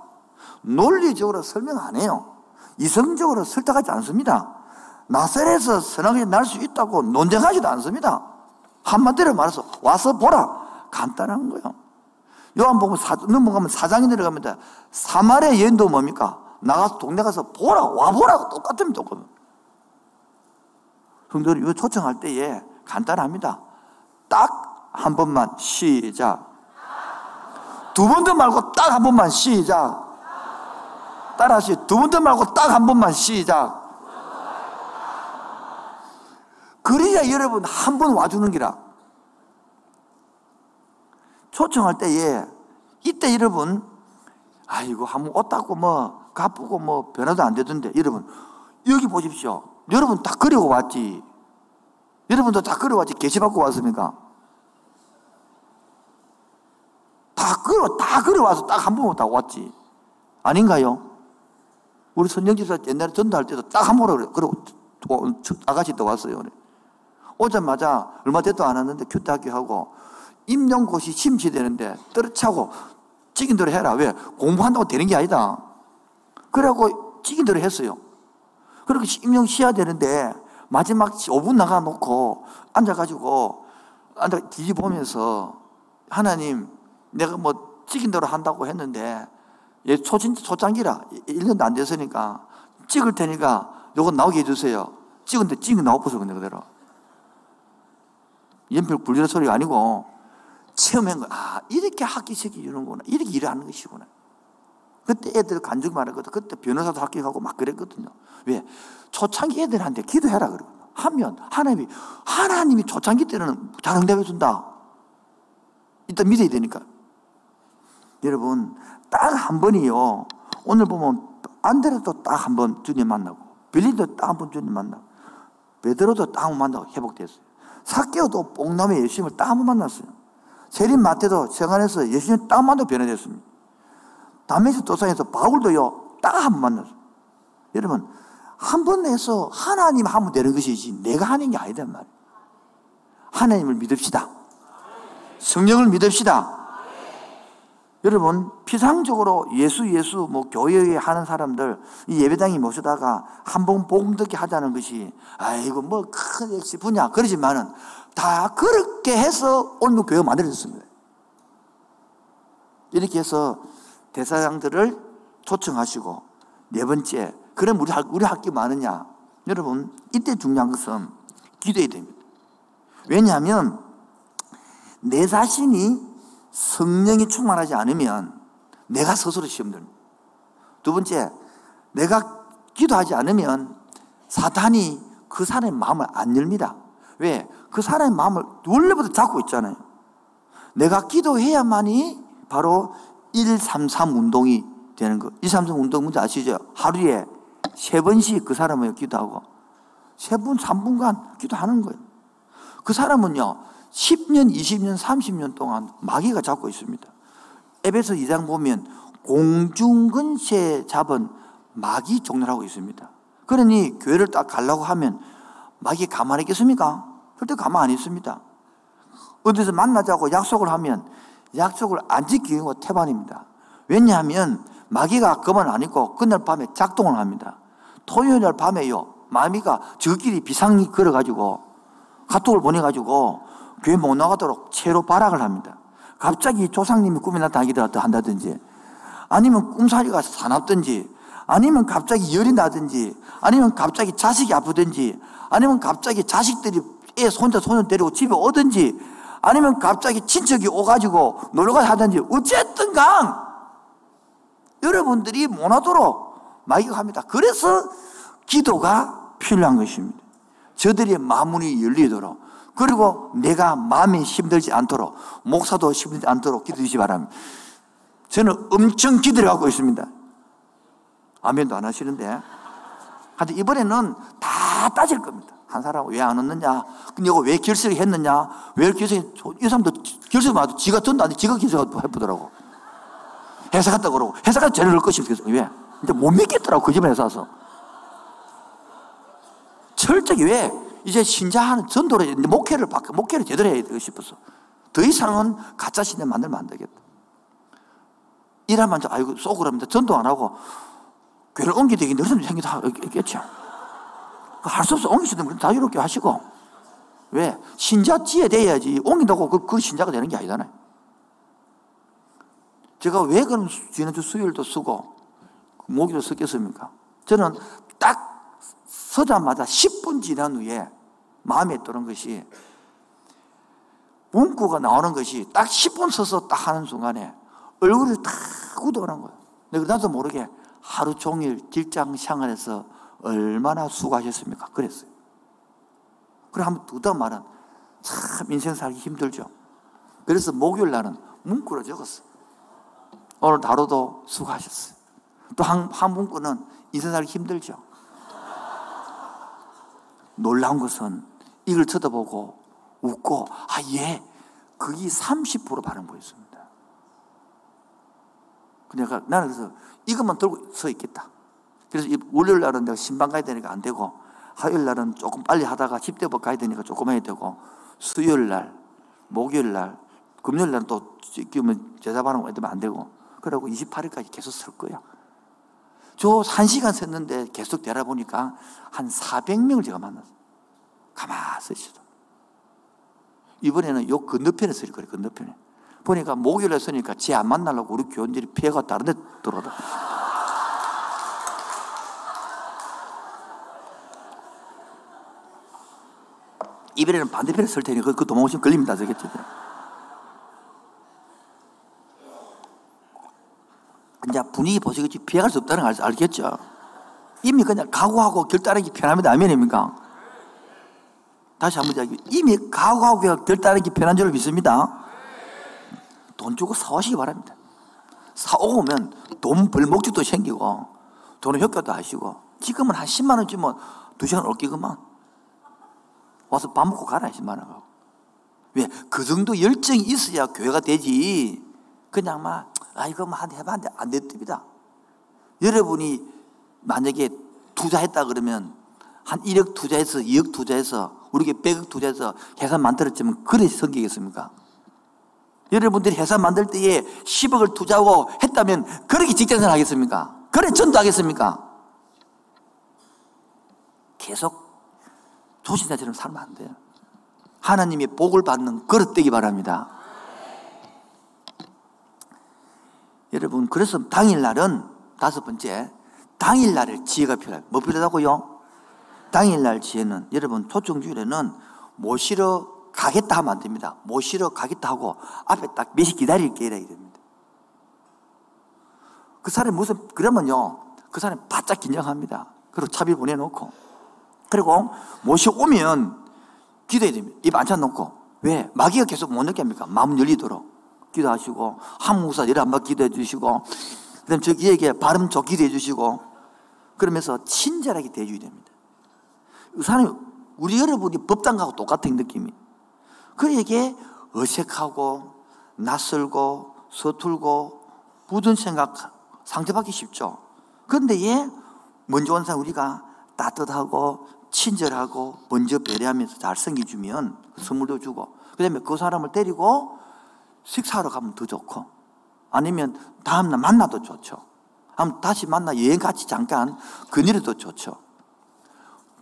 논리적으로 설명 안 해요. 이성적으로 설득하지 않습니다. 나사렛에서 선하게 날수 있다고 논쟁하지도 않습니다. 한마디로 말해서 와서 보라. 간단한 거예요. 요한복음 사, 넘어가면 사장이 내려갑니다. 사마리아 여인도 뭡니까? 나가서 동네 가서 보라, 와보라. 똑같으면 똑같은. 성도를 이거 초청할 때에 간단합니다. 딱 한 번만 시작. 두 번 더 말고 딱 한 번만 시작. 따라하시. 두 번 더 말고 딱 한 번만 시작. 그래야 여러분 한 번 와주는 기라. 초청할 때에 이때 여러분 아이고 한번 옷 닦고 뭐 가쁘고 뭐 변화도 안 되던데 여러분 여기 보십시오. 여러분 다 그리고 왔지. 여러분도 다 그리고 왔지. 계시 받고 왔습니까? 다 그려 다 그려 와서 딱 한 번만 다 왔지. 아닌가요? 우리 선영집사 옛날에 전도할 때도 딱 한 번으로 그러고 아가씨 또 왔어요. 오자마자 얼마 됐도 안 왔는데 큐트 학교 하고 임용고시 심시되는데 떨어차고 찍인 대로 해라. 왜? 공부한다고 되는 게 아니다. 그래갖고 찍인 대로 했어요. 그렇게 임용 시야 되는데 마지막 5분 나가 놓고 앉아가지고 앉아 뒤집으면서 하나님 내가 뭐 찍인 대로 한다고 했는데 얘 초진, 초장기라 1년도 안 됐으니까 찍을 테니까 요거 나오게 해주세요. 찍은데 찍은 나와보세요. 근데 그대로. 연필 굴리는 소리가 아니고 체험한 거. 아, 이렇게 학기식이 주는구나. 이렇게 일을 하는 것이구나. 그때 애들 간증 말했거든. 그때 변호사도 합격하고 막 그랬거든요. 왜? 초창기 애들한테 기도해라 그러고 하면 하나님이 하나님이 초창기 때는 잘 응답해 준다. 일단 믿어야 되니까. 여러분 딱 한 번이요. 오늘 보면 안드레도 딱 한 번 주님 만나고 빌리도 딱 한 번 주님 만나고 베드로도 딱 한 번 만나고 회복됐어요. 사케오도 뽕남의 예수님을 딱 한 번 만났어요. 세린 마태도 생안에서 예수님 딱한 번도 변화됐습니다. 담에서 도상에서 바울도요 딱 한 번 만났어요. 여러분 한 번 해서 하나님 하면 되는 것이지 내가 하는 게 아니단 말이에요. 하나님을 믿읍시다. 성령을 믿읍시다. 여러분 피상적으로 예수 예수 뭐 교회에 하는 사람들 이 예배당에 모시다가 한 번 복음 듣게 하자는 것이 아이고 뭐큰 역시 분야 그러지만은 다 그렇게 해서 오늘 교회가 만들어졌습니다. 이렇게 해서 대사장들을 초청하시고 네 번째 그럼 우리 학 우리 학교 많으냐 여러분 이때 중요한 것은 기도해야 됩니다. 왜냐하면 내 자신이 성령이 충만하지 않으면 내가 스스로 시험 듭니다. 두 번째, 내가 기도하지 않으면 사탄이 그 사람의 마음을 안 열립니다. 왜? 그 사람의 마음을 원래부터 잡고 있잖아요. 내가 기도해야만이 바로 133 운동이 되는 거. 133 운동 뭔지 아시죠? 하루에 세 번씩 그 사람을 기도하고 세 분, 3분간 기도하는 거예요. 그 사람은요, 10년, 20년, 30년 동안 마귀가 잡고 있습니다. 에베소 2장 보면 공중근세 잡은 마귀 종료하고 있습니다. 그러니 교회를 딱 가려고 하면 마귀 가만히 있겠습니까? 절대 가만 안 있습니다. 어디서 만나자고 약속을 하면 약속을 안 지키는 거 태반입니다. 왜냐하면 마귀가 그만 안 있고 그날 밤에 작동을 합니다. 토요일 날 밤에요. 마귀가 저끼리 비상이 걸어가지고 카톡을 보내가지고 교회 못 나가도록 채로 발악을 합니다. 갑자기 조상님이 꿈에 나타나기도 한다든지 아니면 꿈사리가 사납든지 아니면 갑자기 열이 나든지 아니면 갑자기 자식이 아프든지 아니면 갑자기 자식들이 애 손자 손녀 데리고 집에 오든지 아니면 갑자기 친척이 오가지고 놀러가 하든지 어쨌든 간 여러분들이 못 하도록 마귀가 합니다. 그래서 기도가 필요한 것입니다. 저들의 마음이 열리도록 그리고 내가 마음이 힘들지 않도록 목사도 힘들지 않도록 기도해 주시 바랍니다. 저는 엄청 기대를 하고 있습니다. 아멘도 안 하시는데. 하여튼 이번에는 다 따질 겁니다. 한 사람 왜안 왔느냐? 근데 왜 결석을 했느냐? 왜 결석이, 이 사람도 결석 봐도 지가 전도 안 돼. 지가 결석 해보더라고. 회사 갔다 그러고. 회사 가서 죄를 넣을 것입니다. 왜? 근데 못 믿겠더라고. 그 집에 회사 와서. 철저히 왜? 이제 신자하는 전도를, 목회를 바꿔, 목회를 제대로 해야 되고 싶어서. 더 이상은 가짜 신뢰 만들면 안 되겠다. 일하면 아이고 그럽니다. 전도 안 하고 교회를 옮기되기 너희들 생기 다 있겠죠. 할 수 없어. 옮기시든 그럼 자유롭게 하시고. 왜? 신자지에 돼야지. 옮긴다고 그, 그 신자가 되는 게 아니잖아요. 제가 왜 그럼 지난주 수요일도 쓰고 목요일도 썼겠습니까? 저는 딱 서자마자 10분 지난 후에 마음에 드는 것이 문구가 나오는 것이 딱 10분 서서 딱 하는 순간에 얼굴이 탁 굳어오는 거예요. 내가 나도 모르게 하루 종일 직장 생활에서 얼마나 수고하셨습니까? 그랬어요. 그래 한번 두다 말은 참 인생 살기 힘들죠. 그래서 목요일 날은 문구로 적었어. 오늘 하루도 수고하셨어요. 또 한, 한 문구는 인생 살기 힘들죠. 놀라운 것은 이걸 쳐다보고 웃고, 아, 예. 그게 30% 반응 보였습니다. 내가, 나는 그래서 이것만 들고 서 있겠다. 그래서 월요일 날은 내가 신방 가야 되니까 안 되고, 화요일 날은 조금 빨리 하다가 10대법 가야 되니까 조금 해야 되고, 수요일 날, 목요일 날, 금요일 날은 또 끼우면 제자반응 해두면 안 되고, 그러고 28일까지 계속 설 거야. 저한 시간 섰는데 계속 되라 보니까 한 400명을 제가 만났어요. 가만 서시죠. 이번에는 요 건너편에 서릴 거예요, 건너편에. 보니까 목요일에 서니까 쟤 안 만나려고 우리 교원들이 피해가 다른 데 들어오더라. 이번에는 반대편에 설 테니 그, 그 도망오시면 걸립니다, 저겠죠. 이제 분위기 보시겠지 피해갈 수 없다는 걸 알겠죠. 이미 그냥 각오하고 결단하기 편합니다. 아멘입니까? 다시 한번 이야기. 이미 각오하고 결단하기 편한 줄을 믿습니다. 돈 주고 사오시기 바랍니다. 사오면 돈 벌 목적도 생기고 돈의 효과도 하시고 지금은 한 10만 원 주면 2시간 올기구만 와서 밥 먹고 가라 10만 원 왜? 그 정도 열정이 있어야 교회가 되지 그냥 막 아, 이거 만 해봤는데 안 됐답니다. 여러분이 만약에 투자했다 그러면 한 1억 투자해서 2억 투자해서 우리가 100억 투자해서 회사 만들었지만 그래 성기겠습니까? 여러분들이 회사 만들 때에 10억을 투자하고 했다면 그렇게 직장생활 하겠습니까? 그래 전도하겠습니까? 계속 조신자처럼 살면 안 돼요. 하나님의 복을 받는 그릇 되기 바랍니다. 여러분, 그래서 당일날은 다섯 번째, 당일날을 지혜가 필요해요. 뭐 필요하다고요? 당일날 지혜는 여러분, 초청주일에는 모시러 가겠다 하면 안 됩니다. 모시러 가겠다 하고 앞에 딱 몇시 기다릴게 이래야 됩니다. 그 사람이 무슨, 그러면요, 그 사람이 바짝 긴장합니다. 그리고 차비 보내놓고. 그리고 모시 오면 기도해야 됩니다. 입 안찬 놓고. 왜? 마귀가 계속 못 느끼 합니까? 마음 열리도록. 기도하시고 한무사 일 한번 기도해 주시고 그 다음 저기에게 발음 좋게 기도 해 주시고 그러면서 친절하게 대해줘야 됩니다. 그 사람이 우리 여러분이 법당 가고 똑같은 느낌이 그에게 어색하고 낯설고 서툴고 부든 생각 상처받기 쉽죠. 그런데 얘 먼저 온 사람 우리가 따뜻하고 친절하고 먼저 배려하면서 잘 섬겨주면 선물도 주고 그 다음에 그 사람을 데리고 식사하러 가면 더 좋고 아니면 다음날 만나도 좋죠. 다시 만나 여행 같이 잠깐 그늘에도 좋죠.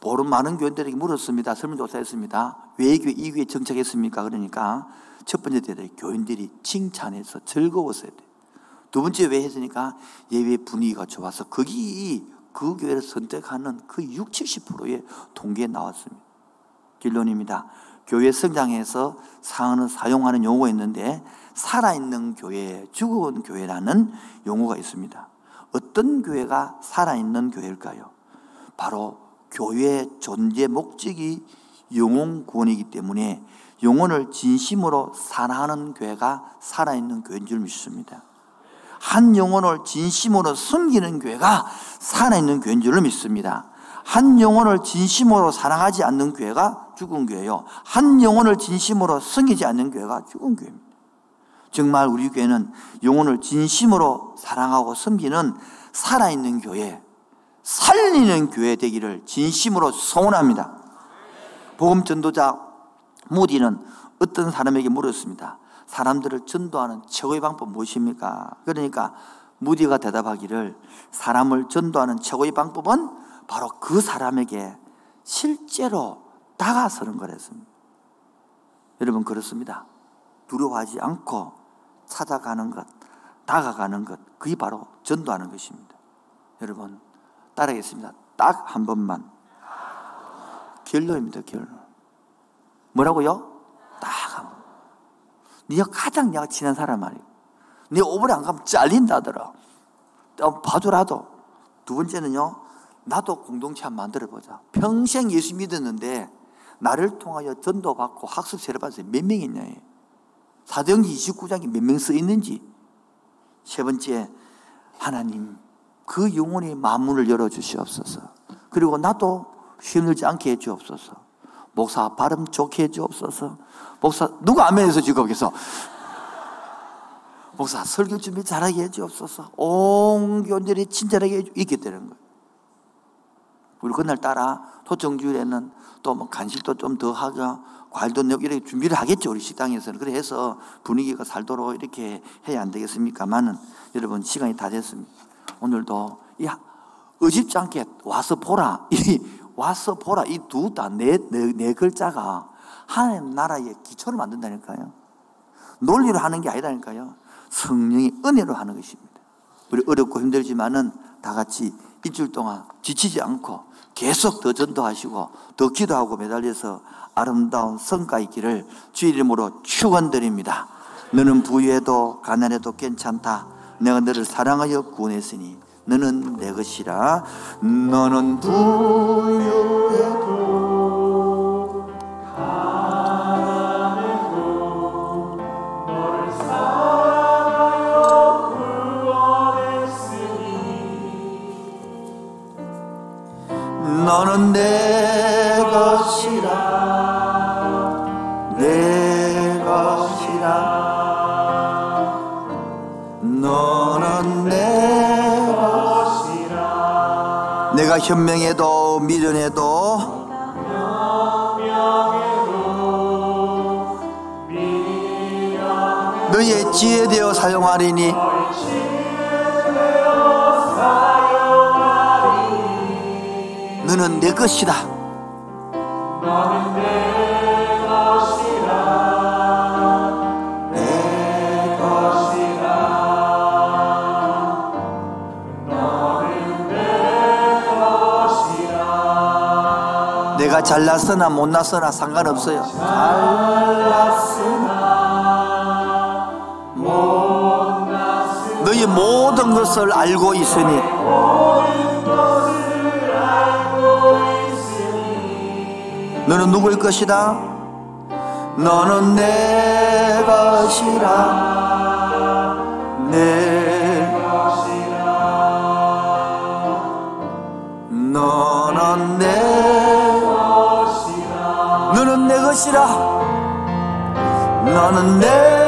모르는 많은 교인들에게 물었습니다. 설문조사했습니다. 왜이 교회, 이 교회 정착했습니까? 그러니까 첫 번째 대답이 교인들이 칭찬해서 즐거웠어야 돼. 두 번째 왜 했으니까 예배 분위기가 좋아서 거기 그 교회를 선택하는 그 60, 70%의 통계에 나왔습니다. 결론입니다. 교회 성장해서 상은 사용하는 용어가 있는데 살아있는 교회, 죽은 교회라는 용어가 있습니다. 어떤 교회가 살아있는 교회일까요? 바로 교회의 존재 목적이 영혼 구원이기 때문에 영혼을 진심으로 사랑하는 교회가 살아있는 교회인 줄 믿습니다. 한 영혼을 진심으로 섬기는 교회가 살아있는 교회인 줄 믿습니다. 한 영혼을 진심으로 사랑하지 않는 교회가 죽은 교회요. 한 영혼을 진심으로 섬기지 않는 교회가 죽은 교회입니다. 정말 우리 교회는 영혼을 진심으로 사랑하고 섬기는 살아있는 교회, 살리는 교회 되기를 진심으로 소원합니다. 복음 전도자 모디는 어떤 사람에게 물었습니다. 사람들을 전도하는 최고의 방법 무엇입니까? 그러니까 무디가 대답하기를 사람을 전도하는 최고의 방법은 바로 그 사람에게 실제로 다가서는 거랬습니다. 여러분 그렇습니다. 두려워하지 않고 찾아가는 것, 다가가는 것, 그게 바로 전도하는 것입니다. 여러분 따라하겠습니다. 딱 한 번만. 결론입니다, 결론. 뭐라고요? 딱한 번. 네가 가장 내가 친한 사람 말이에요. 네 오버에 안 가면 잘린다더라. 봐줘라도. 두 번째는요, 나도 공동체 한번 만들어보자. 평생 예수 믿었는데, 나를 통하여 전도받고 학습 세례 받아서 몇명 있냐. 사도행전 29장에 몇명써 있는지. 세 번째, 하나님, 그 영혼의 마문을 열어주시옵소서. 그리고 나도 힘들지 않게 해주옵소서. 목사 발음 좋게 해주옵소서. 목사, 누가 아멘해서 지거기서 목사 설교 준비 잘하게 해주옵소서. 온 교인들이 친절하게 있게 되는 거예요. 우리 그날 따라 토정주일에는 또 뭐 간식도 좀 더 하고 과일도 넣고 이렇게 준비를 하겠죠. 우리 식당에서는. 그래서 분위기가 살도록 이렇게 해야 안 되겠습니까만은 여러분 시간이 다 됐습니다. 오늘도 이 의집지 않게 와서 보라. 이 와서 보라. 이두 단, 네, 네, 네 글자가 하나님 나라의 기초를 만든다니까요. 논리로 하는 게 아니라니까요. 성령이 은혜로 하는 것입니다. 우리 어렵고 힘들지만은 다 같이 일주일 동안 지치지 않고 계속 더 전도하시고 더 기도하고 매달려서 아름다운 성과 있기를 주 이름으로 축원드립니다. 너는 부유해도 가난해도 괜찮다. 내가 너를 사랑하여 구원했으니 너는 내 것이라. 너는 부유해도 현명해도 미련해도. 명예로 미련을 너의 지혜 되어 사용하리니. 너는 내 것이다 내가 잘났으나 못났으나 상관없어요. 잘났으나 못났으나 있으니 모든 것을 알고 있으니. 너는 누구일 것이다? 너는 내 것이라. 내 것이라. 너는 내 것이라. 너는 내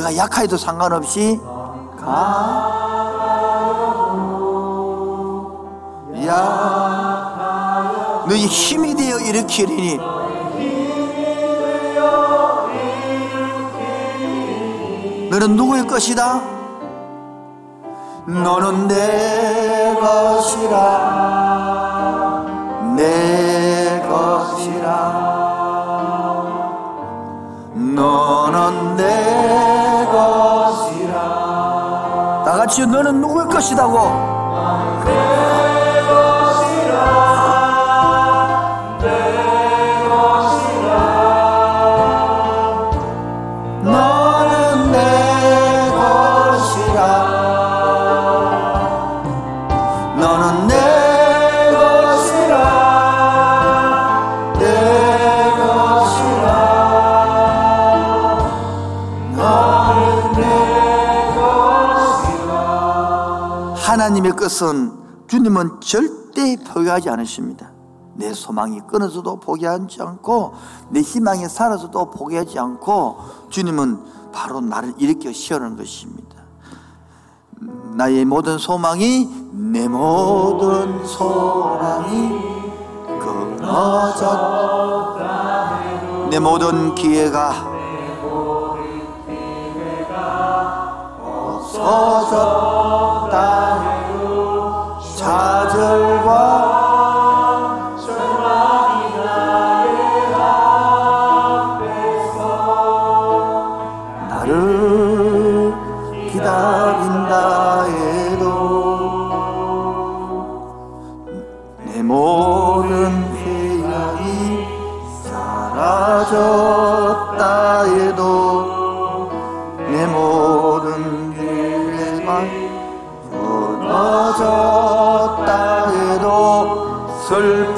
내가 약하여도 상관없이 가. 너희 힘이 되어 일으키리니. 너는 누구의 것이다? 너는 내 것이라. 내 것이라. 너는 내 같이 너는 누구의 것이다고 것은 주님은 절대 포기하지 않으십니다. 내 소망이 끊어져도 포기하지 않고 내 희망이 사라져도 포기하지 않고 주님은 바로 나를 일으켜 세우는 것입니다. 나의 모든 소망이 내 모든 소망이 끊어졌 내 모든 기회가 없어졌다 좌절 해도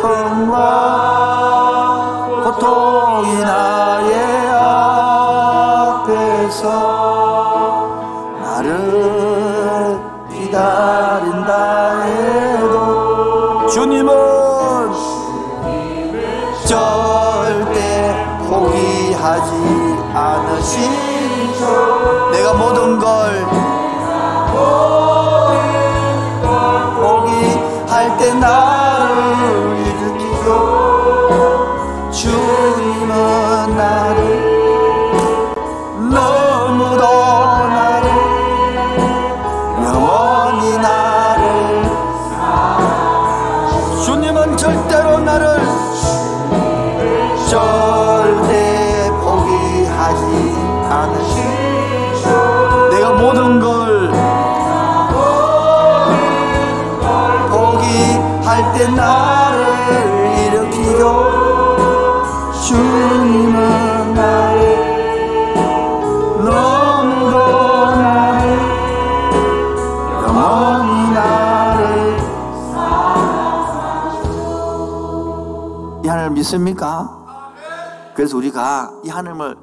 그래서 우리가 이 하나님을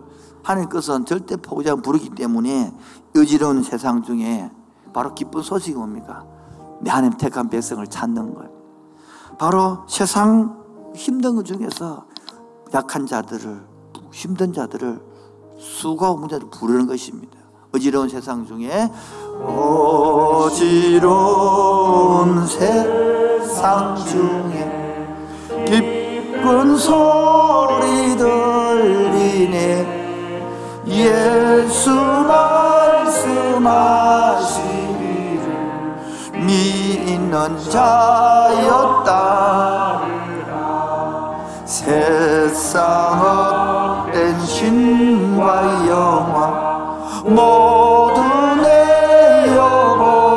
하나님 것은 절대 포기하지 부르기 때문에 어지러운 세상 중에 바로 기쁜 소식이 뭡니까? 내 하나님 택한 백성을 찾는 거예요. 바로 세상 힘든 것 중에서 약한 자들을 힘든 자들을 수고하고 문자를 부르는 것입니다. 어지러운 세상 중에 어지러운 세상 중에 기쁜 소리 들리네 예수 말씀하시기를 믿는 자였다 세상 헛된 신과 영화 모두 내어버렸네.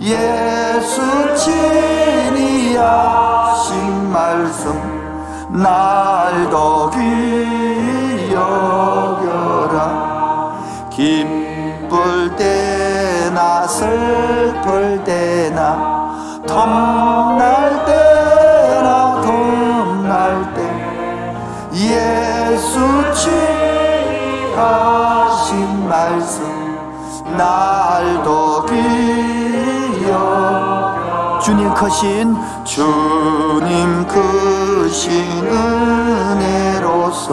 예수 친히 하신 말씀 날도 귀 여겨라. 기쁠 때나 슬플 때나 덤날 때나 덤날 때 예수 취하신 말씀 날도 주님 크신 주님 크신 은혜로서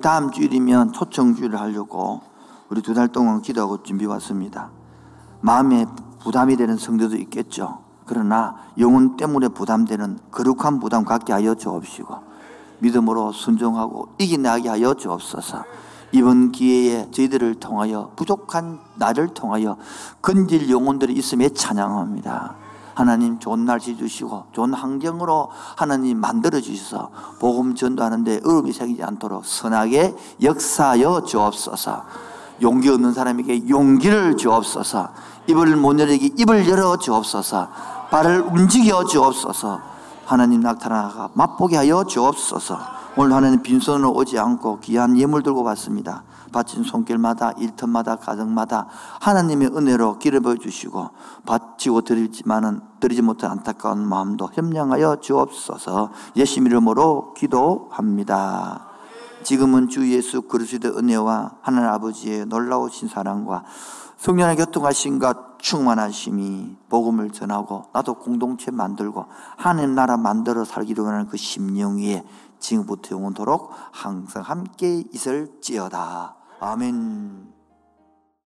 다음 주일이면 초청주일을 하려고 우리 두 달 동안 기도하고 준비 왔습니다. 마음에 부담이 되는 성도도 있겠죠. 그러나 영혼 때문에 부담되는 거룩한 부담 갖게 하여 주옵시고 믿음으로 순종하고 이겨나게 하여 주옵소서. 이번 기회에 저희들을 통하여 부족한 나를 통하여 건질 영혼들이 있음에 찬양합니다 하나님 좋은 날씨 주시고 좋은 환경으로 하나님 만들어 주셔서 복음 전도하는데 어려움이 생기지 않도록 선하게 역사하여 주옵소서. 용기 없는 사람에게 용기를 주옵소서. 입을 못 열게 입을 열어 주옵소서. 발을 움직여 주옵소서. 하나님 나타나가 맛보게 하여 주옵소서. 오늘 하나님 빈손으로 오지 않고 귀한 예물 들고 왔습니다 바친 손길마다 일터마다 가정마다 하나님의 은혜로 길을 보여주시고 바치고 드리지만은 드리지 못한 안타까운 마음도 협량하여 주옵소서 예수 이름으로 기도합니다 지금은 주 예수 그리스도의 은혜와 하나님 아버지의 놀라우신 사랑과 성령의 교통하심과 충만하심이 복음을 전하고 나도 공동체 만들고 하나님 나라 만들어 살기로 하는 그 심령 위에 지금부터 영원토록 항상 함께 있을지어다. 아멘.